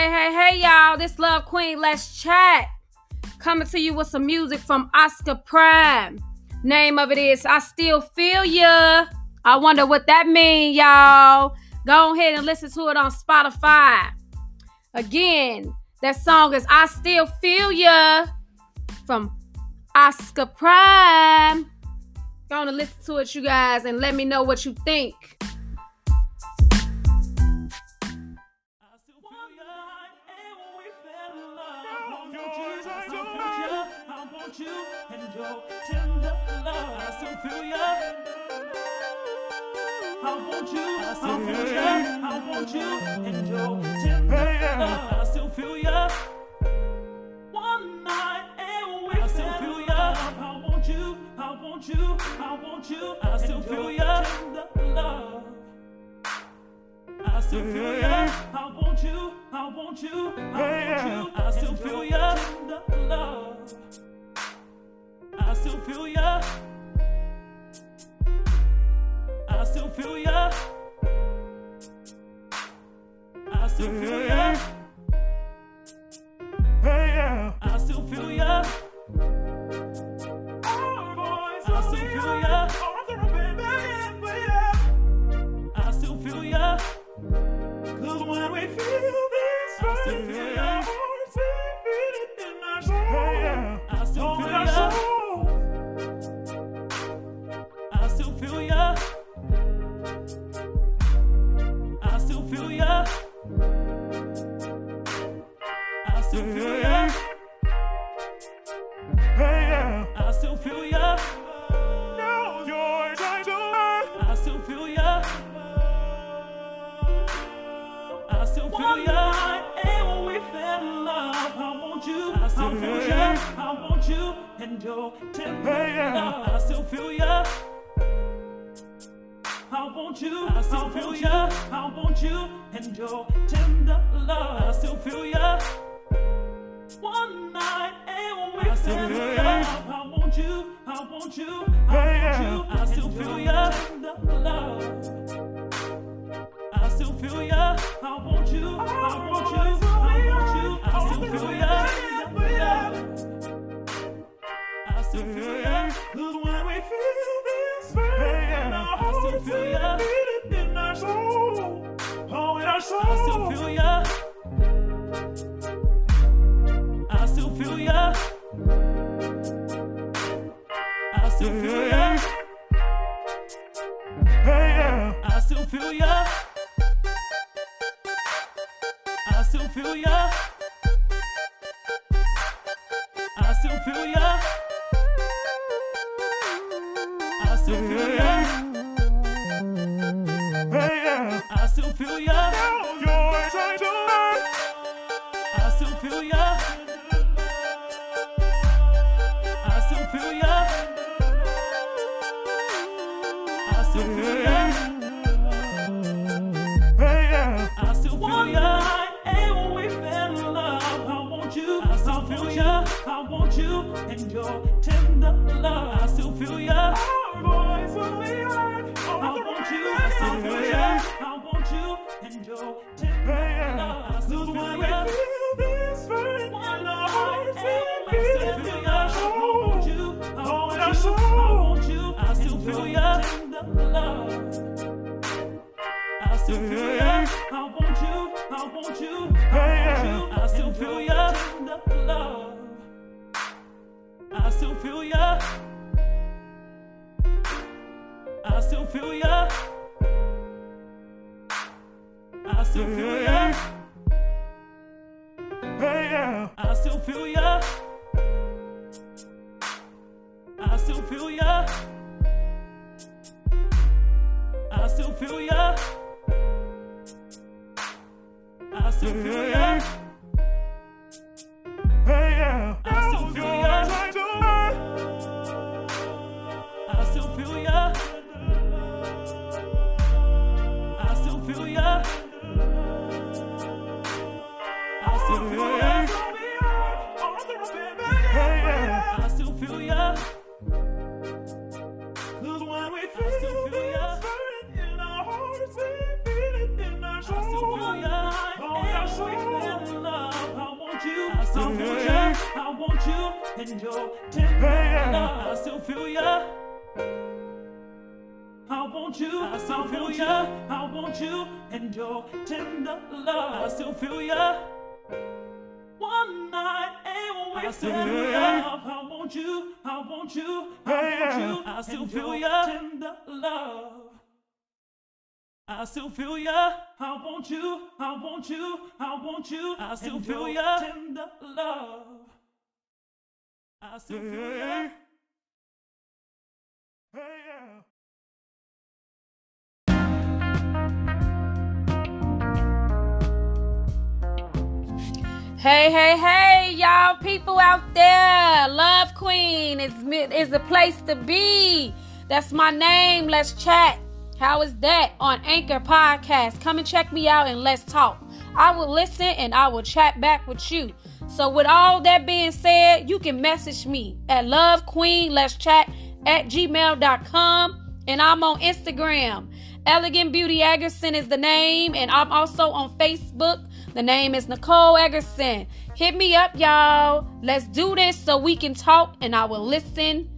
Hey, hey, hey, y'all. This Love Queen. Let's chat. Coming to you with some music from Oscar Prime. Name of it is I Still Feel Ya. I wonder what that mean, y'all. Go ahead and listen to it on Spotify. Again, that song is I Still Feel Ya from Oscar Prime. Go on and listen to it, you guys, and let me know what you think. You and your tender love. I still feel ya. I want you, I still feel ya. I want you and your tender love. I still feel ya. One night and we I still feel ya. I want you, I want you, I want you. I still feel. Tender love. I still feel ya. I want you, I want you, I want you. I still feel. Tender love. I still feel ya. I still feel ya. I still feel ya. Hey, yeah. I still feel ya. I still feel ya. Still feel ya. Mm-hmm. Hey, yeah. I still feel ya. Now's your time to. I still feel ya. I still feel ya. And when we fell in love, I want you. I still feel ya. I want you and your tender love. I still feel ya. I want you, I still feel ya. I want you and your tender love. I still feel ya. One night and we fell in love, I want you, I want you, I want you. I still feel ya. Tender love. I still feel ya. I want you, I want you, I want you. I still feel ya. Tender love. I still feel ya. Cause when we feel this pain, I still feel ya. In our soul, oh, in our soul. I still feel ya. Still feel ya. Hey, yeah. I still feel ya. I still feel ya. I still feel ya. I still feel ya. Hey, yeah. I still feel ya. You I so feel the this burn in our hearts. I still feel ya. I still feel ya. I still feel ya. Hey, yeah. I still feel ya. I still feel ya. I still feel ya. I still feel ya. Still feel ya. I still feel ya. I still feel ya. I still feel ya. Cause when we feel still feel ya. in our hearts, we feel in our soul. I still feel ya. Oh, yeah, I want you and your tender love. I still feel ya. I want you, I still feel ya. I want you and your tender love. I still feel ya. One night ain't wasted love. I want you, I want you, I want you. I still feel ya. Tender love. I still feel ya. I want you. I want you. I want you. I still feel ya. Tender love. I still feel ya. Hey, hey, hey, y'all people out there. Love Queen is, is the place to be. That's my name. Let's chat. How is that on Anchor Podcast? Come and check me out and let's talk. I will listen and I will chat back with you. So, with all that being said, you can message me at Love Queen Let's Chat at gmail.com and I'm on Instagram. Elegant Beauty Eggerson is the name, and I'm also on Facebook. The name is Nicole Eggerson. Hit me up, y'all. Let's do this so we can talk and I will listen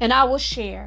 and I will share.